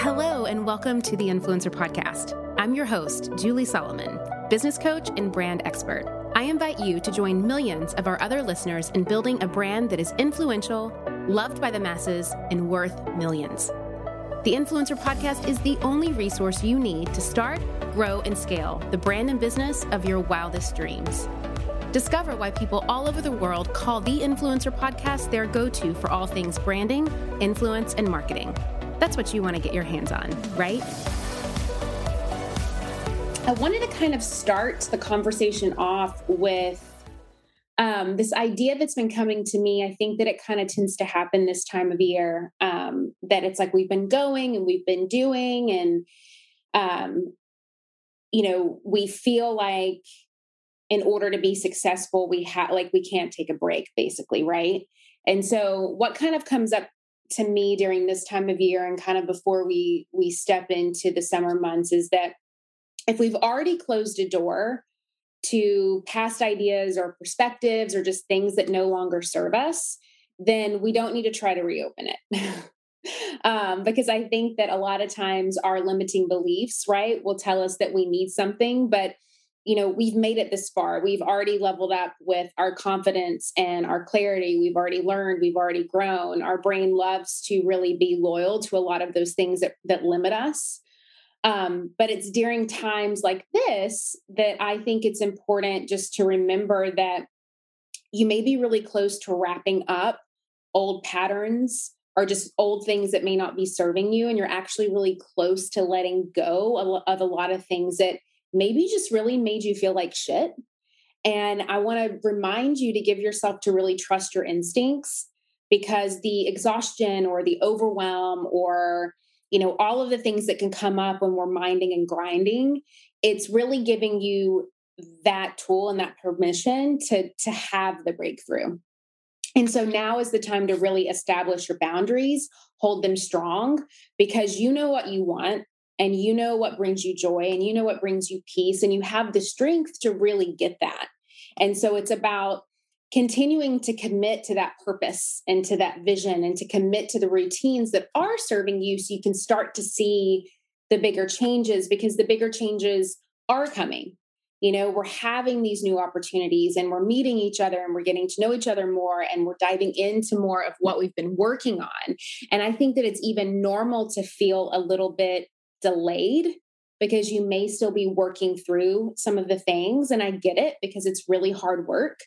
Hello, and welcome to the Influencer Podcast. I'm your host, Julie Solomon, business coach and brand expert. I invite you to join millions of our other listeners in building a brand that is influential, loved by the masses, and worth millions. The Influencer Podcast is the only resource you need to start, grow, and scale the brand and business of your wildest dreams. Discover why people all over the world call the Influencer Podcast their go to for all things branding, influence, and marketing. That's what you want to get your hands on, right? I wanted to kind of start the conversation off with um, this idea that's been coming to me. I think that it kind of tends to happen this time of year. Um, that it's like we've been going and we've been doing, and um, you know, we feel like in order to be successful, we have like we can't take a break, basically, right? And so, what kind of comes up to me during this time of year and kind of before we we step into the summer months is that if we've already closed a door to past ideas or perspectives or just things that no longer serve us then we don't need to try to reopen it. Um, because i think that a lot of times our limiting beliefs right will tell us that we need something but you know, we've made it this far. We've already leveled up with our confidence and our clarity. We've already learned, we've already grown. Our brain loves to really be loyal to a lot of those things that, that limit us. Um, but it's during times like this that I think it's important just to remember that you may be really close to wrapping up old patterns or just old things that may not be serving you. And you're actually really close to letting go of a lot of things that maybe just really made you feel like shit. And I want to remind you to give yourself to really trust your instincts because the exhaustion or the overwhelm or you know all of the things that can come up when we're minding and grinding it's really giving you that tool and that permission to to have the breakthrough and so now is the time to really establish your boundaries hold them strong because you know what you want and you know what brings you joy and you know what brings you peace and you have the strength to really get that. And so it's about continuing to commit to that purpose and to that vision and to commit to the routines that are serving you so you can start to see the bigger changes because the bigger changes are coming. You know, we're having these new opportunities and we're meeting each other and we're getting to know each other more and we're diving into more of what we've been working on. And I think that it's even normal to feel a little bit delayed because you may still be working through some of the things. And I get it because it's really hard work.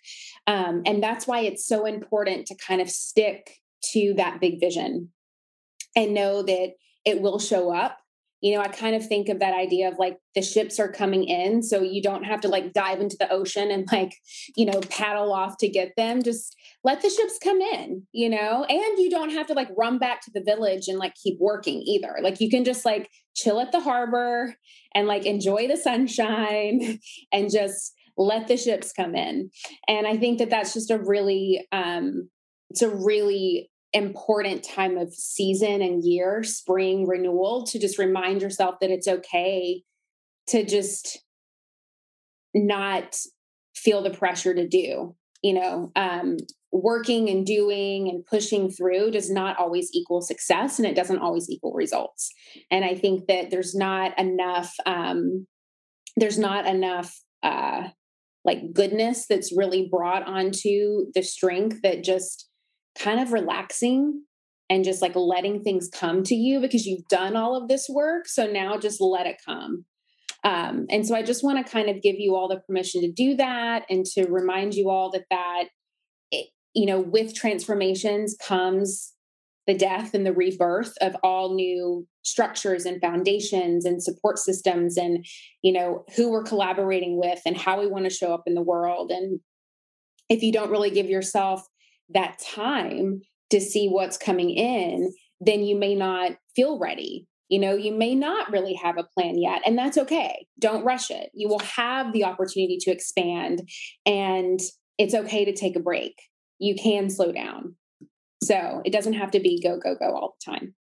Um, and that's why it's so important to kind of stick to that big vision and know that it will show up you know, I kind of think of that idea of like the ships are coming in. So you don't have to like dive into the ocean and like, you know, paddle off to get them. Just let the ships come in, you know, and you don't have to like run back to the village and like keep working either. Like you can just like chill at the harbor and like enjoy the sunshine and just let the ships come in. And I think that that's just a really, um, it's a really important time of season and year, spring renewal, to just remind yourself that it's okay to just not feel the pressure to do. You know, um, working and doing and pushing through does not always equal success and it doesn't always equal results. And I think that there's not enough, um, there's not enough uh, like goodness that's really brought onto the strength that just kind of relaxing and just like letting things come to you because you've done all of this work. So now just let it come. Um, and so I just want to kind of give you all the permission to do that and to remind you all that that, you know, with transformations comes the death and the rebirth of all new structures and foundations and support systems and you know who we're collaborating with and how we want to show up in the world and if you don't really give yourself that time to see what's coming in, then you may not feel ready. You know, you may not really have a plan yet, and that's okay. Don't rush it. You will have the opportunity to expand, and it's okay to take a break. You can slow down. So it doesn't have to be go, go, go all the time.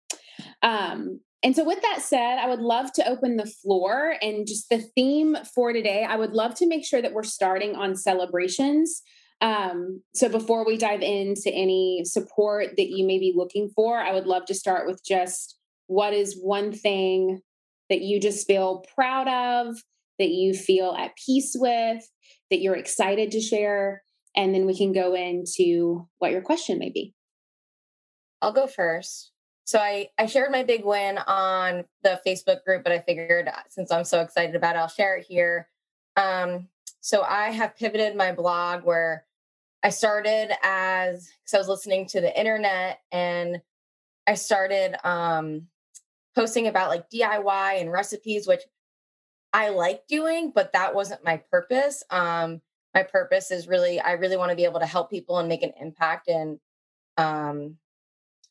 Um, and so, with that said, I would love to open the floor and just the theme for today. I would love to make sure that we're starting on celebrations. Um, so before we dive into any support that you may be looking for, I would love to start with just what is one thing that you just feel proud of, that you feel at peace with, that you're excited to share? And then we can go into what your question may be. I'll go first. So I, I shared my big win on the Facebook group, but I figured uh, since I'm so excited about it, I'll share it here. Um, so I have pivoted my blog where I started as because I was listening to the internet and I started um, posting about like DIY and recipes, which I like doing, but that wasn't my purpose. Um, my purpose is really, I really want to be able to help people and make an impact and, um,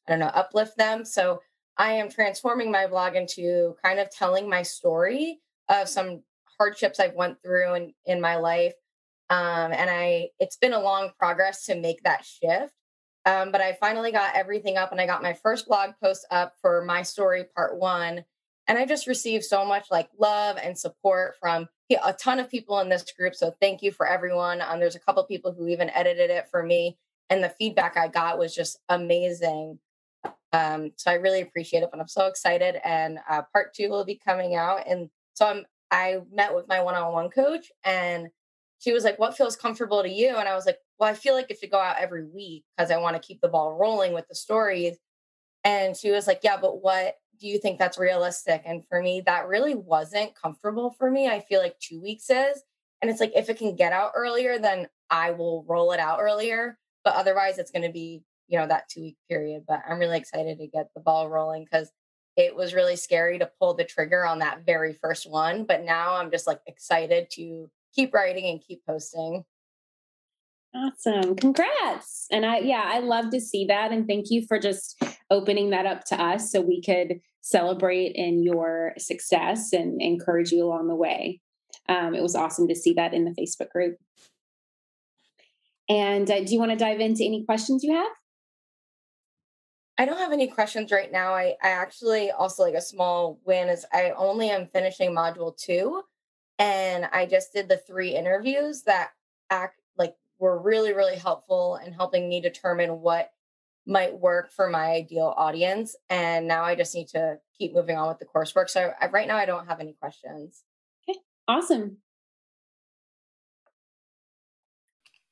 I don't know, uplift them. So I am transforming my blog into kind of telling my story of some hardships I've went through in, in my life. Um, and I, it's been a long progress to make that shift. Um, but I finally got everything up and I got my first blog post up for my story part one. And I just received so much like love and support from a ton of people in this group. So thank you for everyone. Um, there's a couple people who even edited it for me. And the feedback I got was just amazing. Um, so I really appreciate it, but I'm so excited. And uh, part two will be coming out. And so I'm I met with my one-on-one coach and she was like, What feels comfortable to you? And I was like, Well, I feel like it should go out every week because I want to keep the ball rolling with the stories. And she was like, Yeah, but what do you think that's realistic? And for me, that really wasn't comfortable for me. I feel like two weeks is. And it's like, if it can get out earlier, then I will roll it out earlier. But otherwise, it's going to be, you know, that two week period. But I'm really excited to get the ball rolling because it was really scary to pull the trigger on that very first one. But now I'm just like excited to keep writing and keep posting. Awesome. Congrats. And I, yeah, I love to see that. And thank you for just opening that up to us so we could celebrate in your success and encourage you along the way. Um, it was awesome to see that in the Facebook group. And uh, do you want to dive into any questions you have? I don't have any questions right now. I, I actually also like a small win is I only am finishing module two and I just did the three interviews that act like were really, really helpful in helping me determine what might work for my ideal audience. And now I just need to keep moving on with the coursework. So I, right now I don't have any questions. Okay, awesome.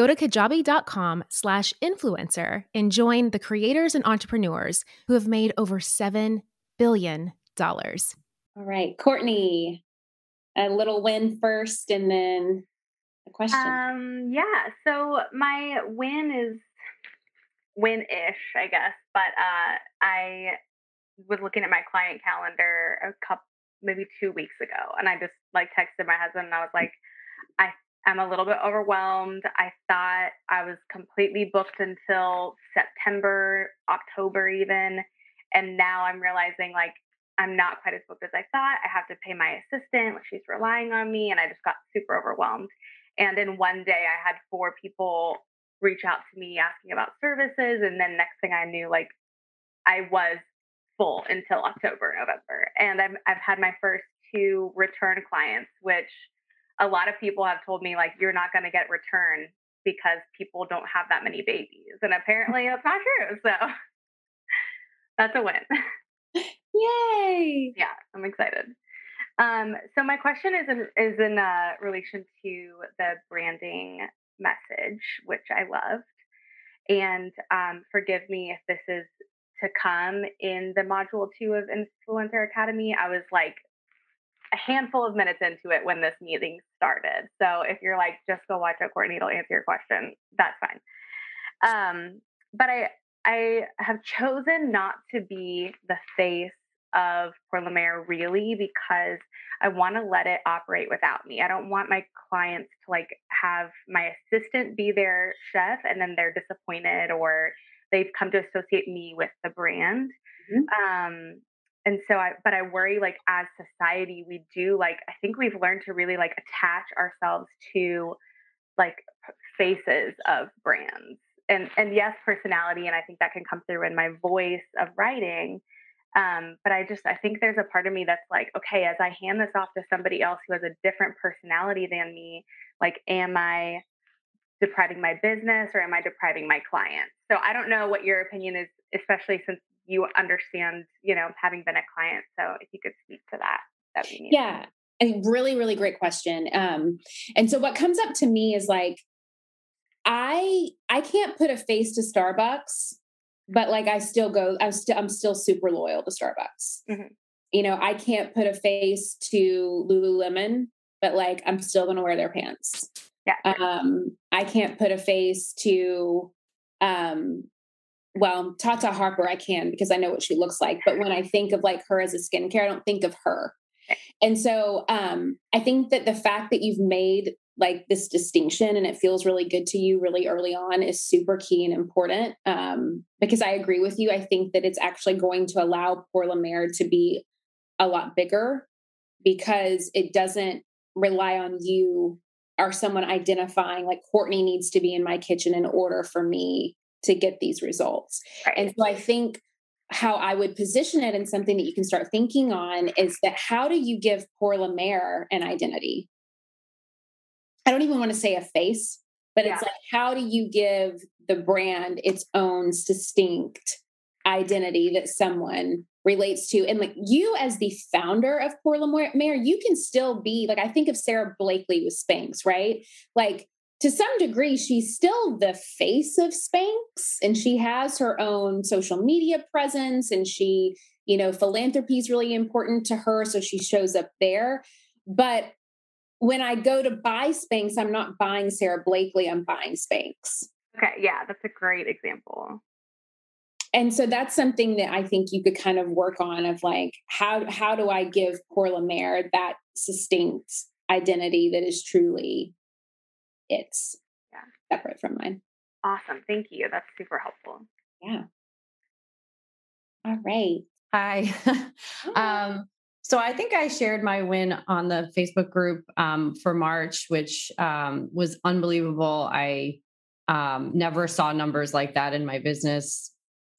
Go to kajabi.com slash influencer and join the creators and entrepreneurs who have made over $7 billion. All right, Courtney, a little win first and then a question. Um, yeah, so my win is win-ish, I guess, but uh, I was looking at my client calendar a couple maybe two weeks ago and I just like texted my husband and I was like, I am a little bit overwhelmed. I thought I was completely booked until September, October even. And now I'm realizing like I'm not quite as booked as I thought. I have to pay my assistant, like she's relying on me, and I just got super overwhelmed. And in one day, I had four people reach out to me asking about services. And then next thing I knew, like I was full until October, November. And I've, I've had my first two return clients, which a lot of people have told me, like, you're not going to get return because people don't have that many babies. And apparently that's not true. So that's a win. Yay! Yeah, I'm excited. Um, so my question is in, is in uh, relation to the branding message, which I loved. And um, forgive me if this is to come in the module two of Influencer Academy. I was like a handful of minutes into it when this meeting started. So if you're like, just go watch it, Courtney, it'll answer your question. That's fine. Um, but I I have chosen not to be the face of Pour Mer really because I want to let it operate without me. I don't want my clients to like have my assistant be their chef and then they're disappointed or they've come to associate me with the brand. Mm-hmm. Um, and so I, but I worry like as society, we do like, I think we've learned to really like attach ourselves to like faces of brands and, and yes, personality. And I think that can come through in my voice of writing. Um, but I just, I think there's a part of me that's like, okay, as I hand this off to somebody else who has a different personality than me, like, am I depriving my business or am I depriving my clients? So I don't know what your opinion is, especially since you understand, you know, having been a client. So if you could speak to that, that'd be Yeah. And really, really great question. Um, and so what comes up to me is like, I I can't put a face to Starbucks but like I still go, I'm still I'm still super loyal to Starbucks. Mm-hmm. You know, I can't put a face to Lululemon, but like I'm still gonna wear their pants. Yeah. Um, I can't put a face to um well, Tata Harper, I can because I know what she looks like. But when I think of like her as a skincare, I don't think of her. And so um, I think that the fact that you've made like this distinction and it feels really good to you really early on is super key and important um, because I agree with you. I think that it's actually going to allow Pour La Mer to be a lot bigger because it doesn't rely on you or someone identifying like Courtney needs to be in my kitchen in order for me to get these results. Right. And so I think how I would position it and something that you can start thinking on is that how do you give Pour La Mer an identity? I don't even want to say a face, but yeah. it's like, how do you give the brand its own distinct identity that someone relates to? And like you, as the founder of Pour La Mer, you can still be like, I think of Sara Blakely with Spanx, right? Like, to some degree, she's still the face of Spanx and she has her own social media presence and she, you know, philanthropy is really important to her. So she shows up there. But when I go to buy Spanx, I'm not buying Sara Blakely, I'm buying Spanx. Okay, yeah, that's a great example. And so that's something that I think you could kind of work on of like how how do I give Pour La Mer that distinct identity that is truly its yeah. separate from mine. Awesome. Thank you. That's super helpful. Yeah. All right. Hi. um, so I think I shared my win on the Facebook group um, for March, which um, was unbelievable. I um, never saw numbers like that in my business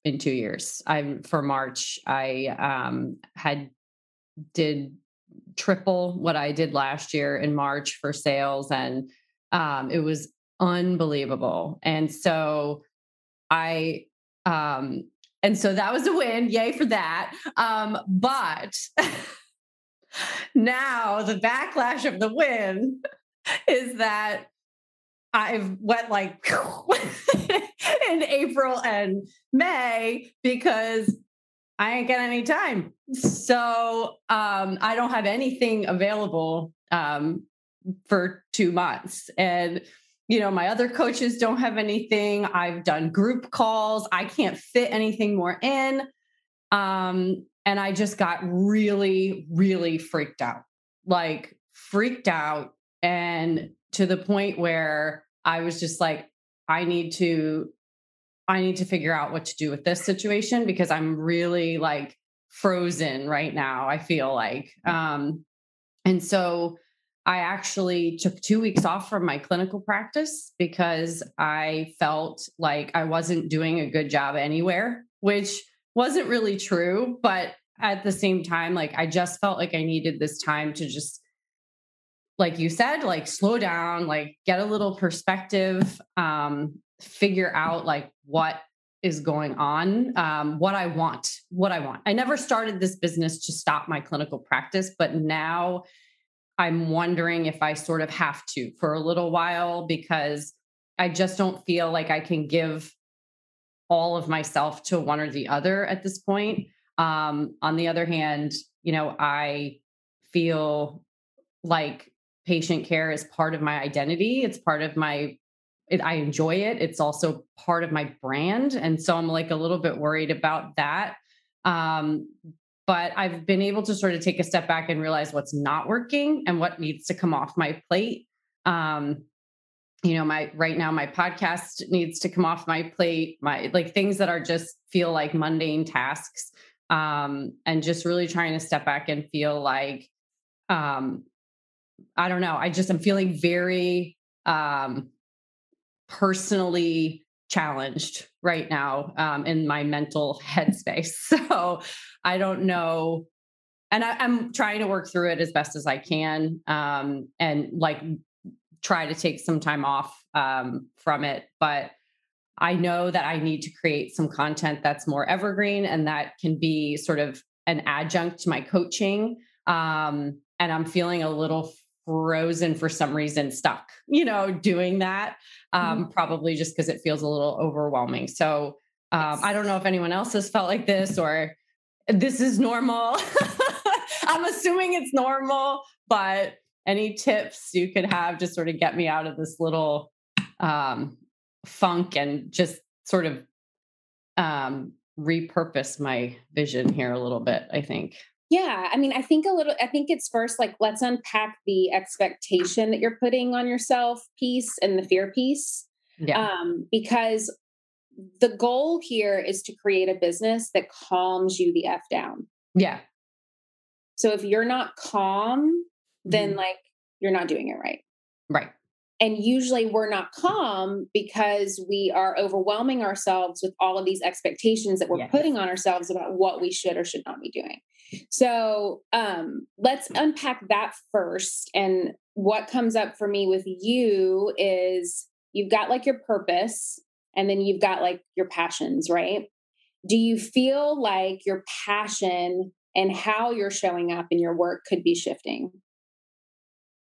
in two years. I'm for March I um, had did triple what I did last year in March for sales, and um, it was unbelievable. And so I um, and so that was a win. Yay for that. Um, but now the backlash of the win is that I've went like in April and May because I ain't got any time. So um, I don't have anything available um, for two months. And, you know, my other coaches don't have anything. I've done group calls. I can't fit anything more in. Um, and I just got really, really freaked out like freaked out. And to the point where I was just like, I need to, I need to figure out what to do with this situation because I'm really like frozen right now. I feel like, um, and so I actually took two weeks off from my clinical practice because I felt like I wasn't doing a good job anywhere, which wasn't really true. But at the same time, like I just felt like I needed this time to just, like you said, like slow down, like get a little perspective, um, figure out like what is going on, um, what I want, what I want. I never started this business to stop my clinical practice, but now I'm wondering if I sort of have to for a little while because I just don't feel like I can give all of myself to one or the other at this point. Um, on the other hand, you know, I feel like patient care is part of my identity. It's part of my, it, I enjoy it. It's also part of my brand. And so I'm like a little bit worried about that. Um, but I've been able to sort of take a step back and realize what's not working and what needs to come off my plate. Um, you know, my right now my podcast needs to come off my plate. My like things that are just feel like mundane tasks. Um, and just really trying to step back and feel like um I don't know, I just am feeling very um personally challenged right now um, in my mental headspace. So I don't know. And I, am trying to work through it as best as I can um, and like try to take some time off um, from it. But I know that I need to create some content that's more evergreen and that can be sort of an adjunct to my coaching. Um, and I'm feeling a little frozen for some reason, stuck, you know, doing that, um, mm-hmm. probably just because it feels a little overwhelming. So um, I don't know if anyone else has felt like this or this is normal. I'm assuming it's normal, but any tips you could have to sort of get me out of this little um, funk and just sort of um, repurpose my vision here a little bit, I think. Yeah, I mean, I think a little, I think it's first like let's unpack the expectation that you're putting on yourself piece and the fear piece. Yeah. Um, because the goal here is to create a business that calms you the F down. Yeah. So if you're not calm, then mm-hmm. like you're not doing it right. Right. And usually we're not calm because we are overwhelming ourselves with all of these expectations that we're yes. putting on ourselves about what we should or should not be doing. So um, let's unpack that first. And what comes up for me with you is you've got like your purpose and then you've got like your passions, right? Do you feel like your passion and how you're showing up in your work could be shifting?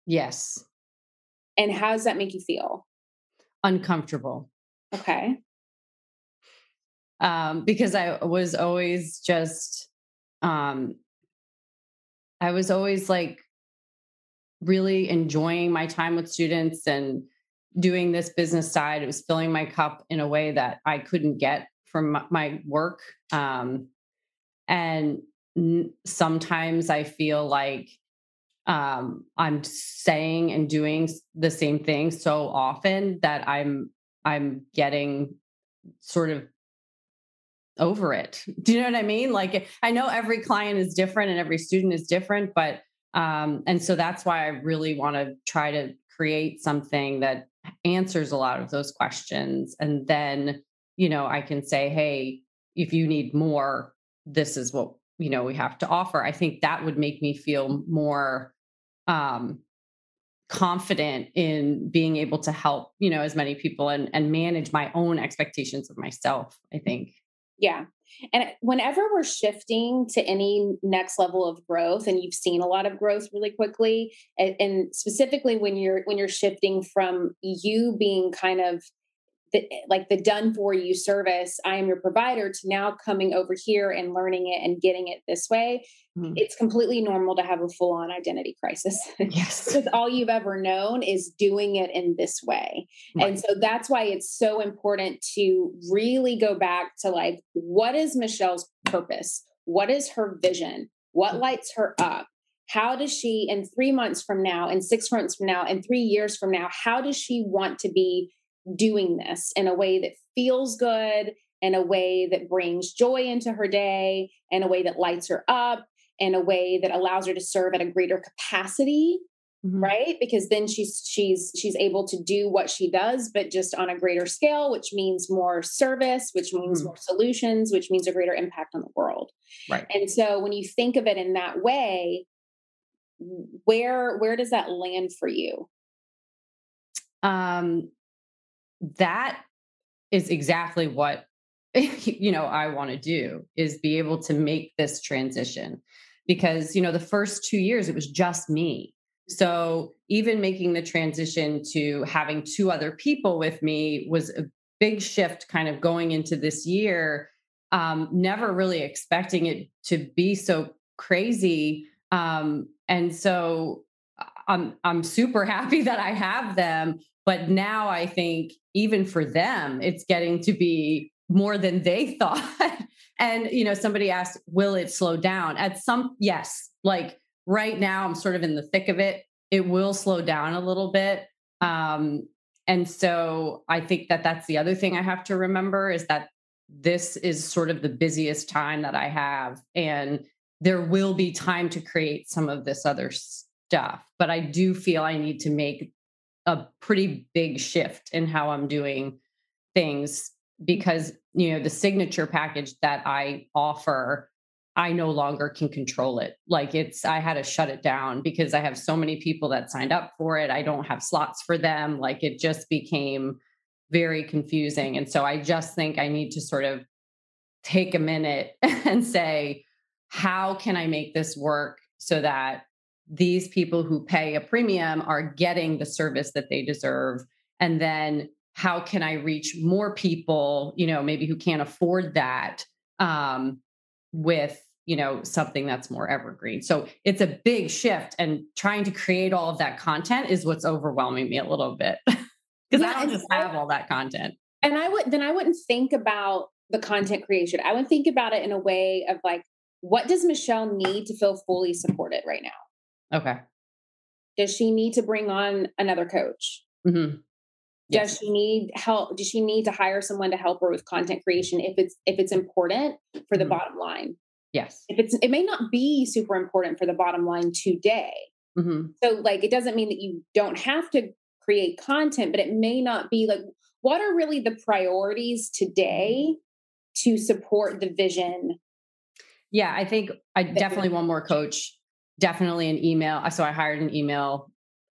Yes. And how does that make you feel? Uncomfortable. Okay. Um, because I was always just, um, I was always like really enjoying my time with students and doing this business side. It was filling my cup in a way that I couldn't get from my work. Um, and sometimes I feel like um, I'm saying and doing the same thing so often that I'm I'm getting sort of over it. Do you know what I mean? Like I know every client is different and every student is different, but um, and so that's why I really want to try to create something that answers a lot of those questions. And then, you know, I can say, hey, if you need more, this is what, you know, we have to offer. I think that would make me feel more um, confident in being able to help, you know, as many people and and manage my own expectations of myself, I think. Yeah. And whenever we're shifting to any next level of growth and you've seen a lot of growth really quickly and, and specifically when you're when you're shifting from you being kind of the, like the done for you service i am your provider to now coming over here and learning it and getting it this way mm-hmm. it's completely normal to have a full on identity crisis yes because all you've ever known is doing it in this way right. and so that's why it's so important to really go back to like what is michelle's purpose what is her vision what mm. lights her up how does she in three months from now in six months from now in three years from now how does she want to be doing this in a way that feels good, in a way that brings joy into her day, in a way that lights her up, in a way that allows her to serve at a greater capacity Mm-hmm. right because then she's she's she's able to do what she does but just on a greater scale which means more service which means mm-hmm. more solutions which means a greater impact on the world right and so when you think of it in that way where where does that land for you um that is exactly what you know i want to do is be able to make this transition. Because you know the first 2 years it was just me. So even making the transition to having two other people with me was a big shift kind of going into this year um never really expecting it to be so crazy um and so I'm I'm super happy that I have them but now I think even for them, it's getting to be more than they thought. and, you know, somebody asked, will it slow down? At some, yes, like right now, I'm sort of in the thick of it. It will slow down a little bit. Um, and so I think that that's the other thing I have to remember is that this is sort of the busiest time that I have. And there will be time to create some of this other stuff. But I do feel I need to make a pretty big shift in how I'm doing things because you know the signature package that I offer I no longer can control it. Like it's I had to shut it down because I have so many people that signed up for it. I don't have slots for them. Like it just became very confusing. And so I just think I need to sort of take a minute and say how can I make this work so that these people who pay a premium are getting the service that they deserve. And then how can i reach more people you know maybe who can't afford that um, with you know something that's more evergreen. So it's a big shift and trying to create all of that content is what's overwhelming me a little bit. Because yeah, i don't just have all that content. and i would then i wouldn't think about the content creation. I would think about it in a way of like what does michelle need to feel fully supported right now Okay. Does she need to bring on another coach? Mm-hmm. Yes. Does she need help? Does she need to hire someone to help her with content creation if it's if it's important for the mm-hmm. bottom line? Yes. If it's it may not be super important for the bottom line today. Mm-hmm. So like it doesn't mean that you don't have to create content, but it may not be like what are really the priorities today to support the vision? Yeah, I think I definitely want more coach definitely an email. So I hired an email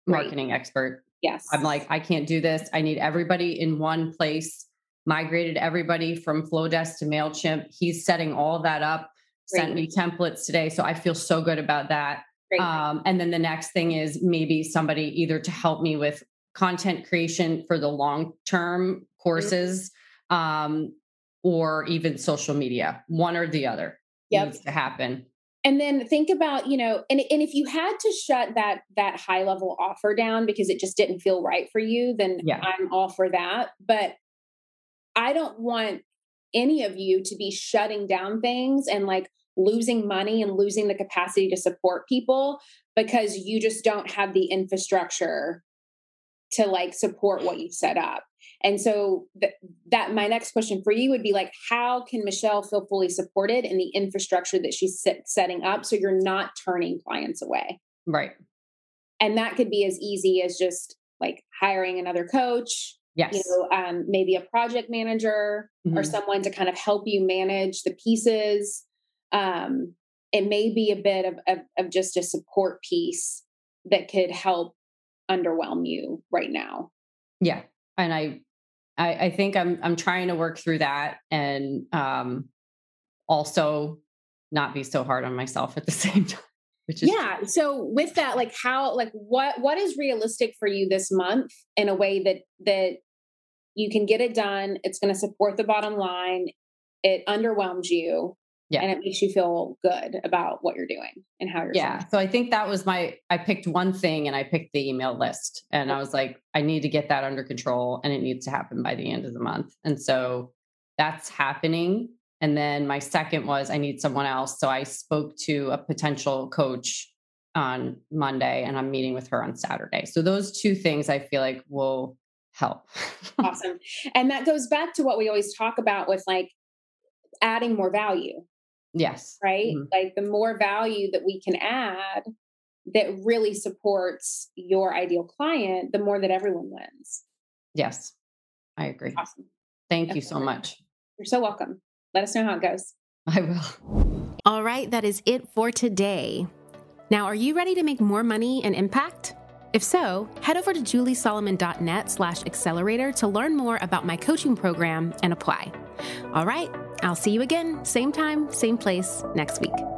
marketing right. expert. Yes. I'm like, I can't do this. I need everybody in one place, migrated everybody from Flodesk to MailChimp. He's setting all that up, Great. sent me templates today. So I feel so good about that. Um, and then the next thing is maybe somebody either to help me with content creation for the long term mm-hmm. courses mm-hmm. um, or even social media, one or the other yep. needs to happen and then think about you know and, and if you had to shut that that high level offer down because it just didn't feel right for you then yeah. i'm all for that but i don't want any of you to be shutting down things and like losing money and losing the capacity to support people because you just don't have the infrastructure to like support what you've set up and so th- that my next question for you would be like, how can Michelle feel fully supported in the infrastructure that she's set, setting up so you're not turning clients away? Right. And that could be as easy as just like hiring another coach. Yes. You know, um, maybe a project manager mm-hmm. or someone to kind of help you manage the pieces. Um, it may be a bit of, of, of just a support piece that could help underwhelm you right now. Yeah. And I I, I think I'm I'm trying to work through that and um also not be so hard on myself at the same time. Which is yeah. So with that, like how like what what is realistic for you this month in a way that that you can get it done, it's gonna support the bottom line, it underwhelms you, yeah. and it makes you feel good about what you're doing and how you're yeah so i think that was my i picked one thing and i picked the email list and i was like i need to get that under control and it needs to happen by the end of the month and so that's happening and then my second was I need someone else. So I spoke to a potential coach on Monday and I'm meeting with her on Saturday. So those two things I feel like will help. awesome. And that goes back to what we always talk about with like adding more value. Yes. Right? Mm-hmm. Like the more value that we can add that really supports your ideal client, the more that everyone wins. Yes. I agree. Awesome. Thank That's you so much. You're so welcome. Let us know how it goes. I will. All right, that is it for today. Now, are you ready to make more money and impact? If so, head over to juliesolomon.net slash accelerator to learn more about my coaching program and apply. All right, I'll see you again, same time, same place next week.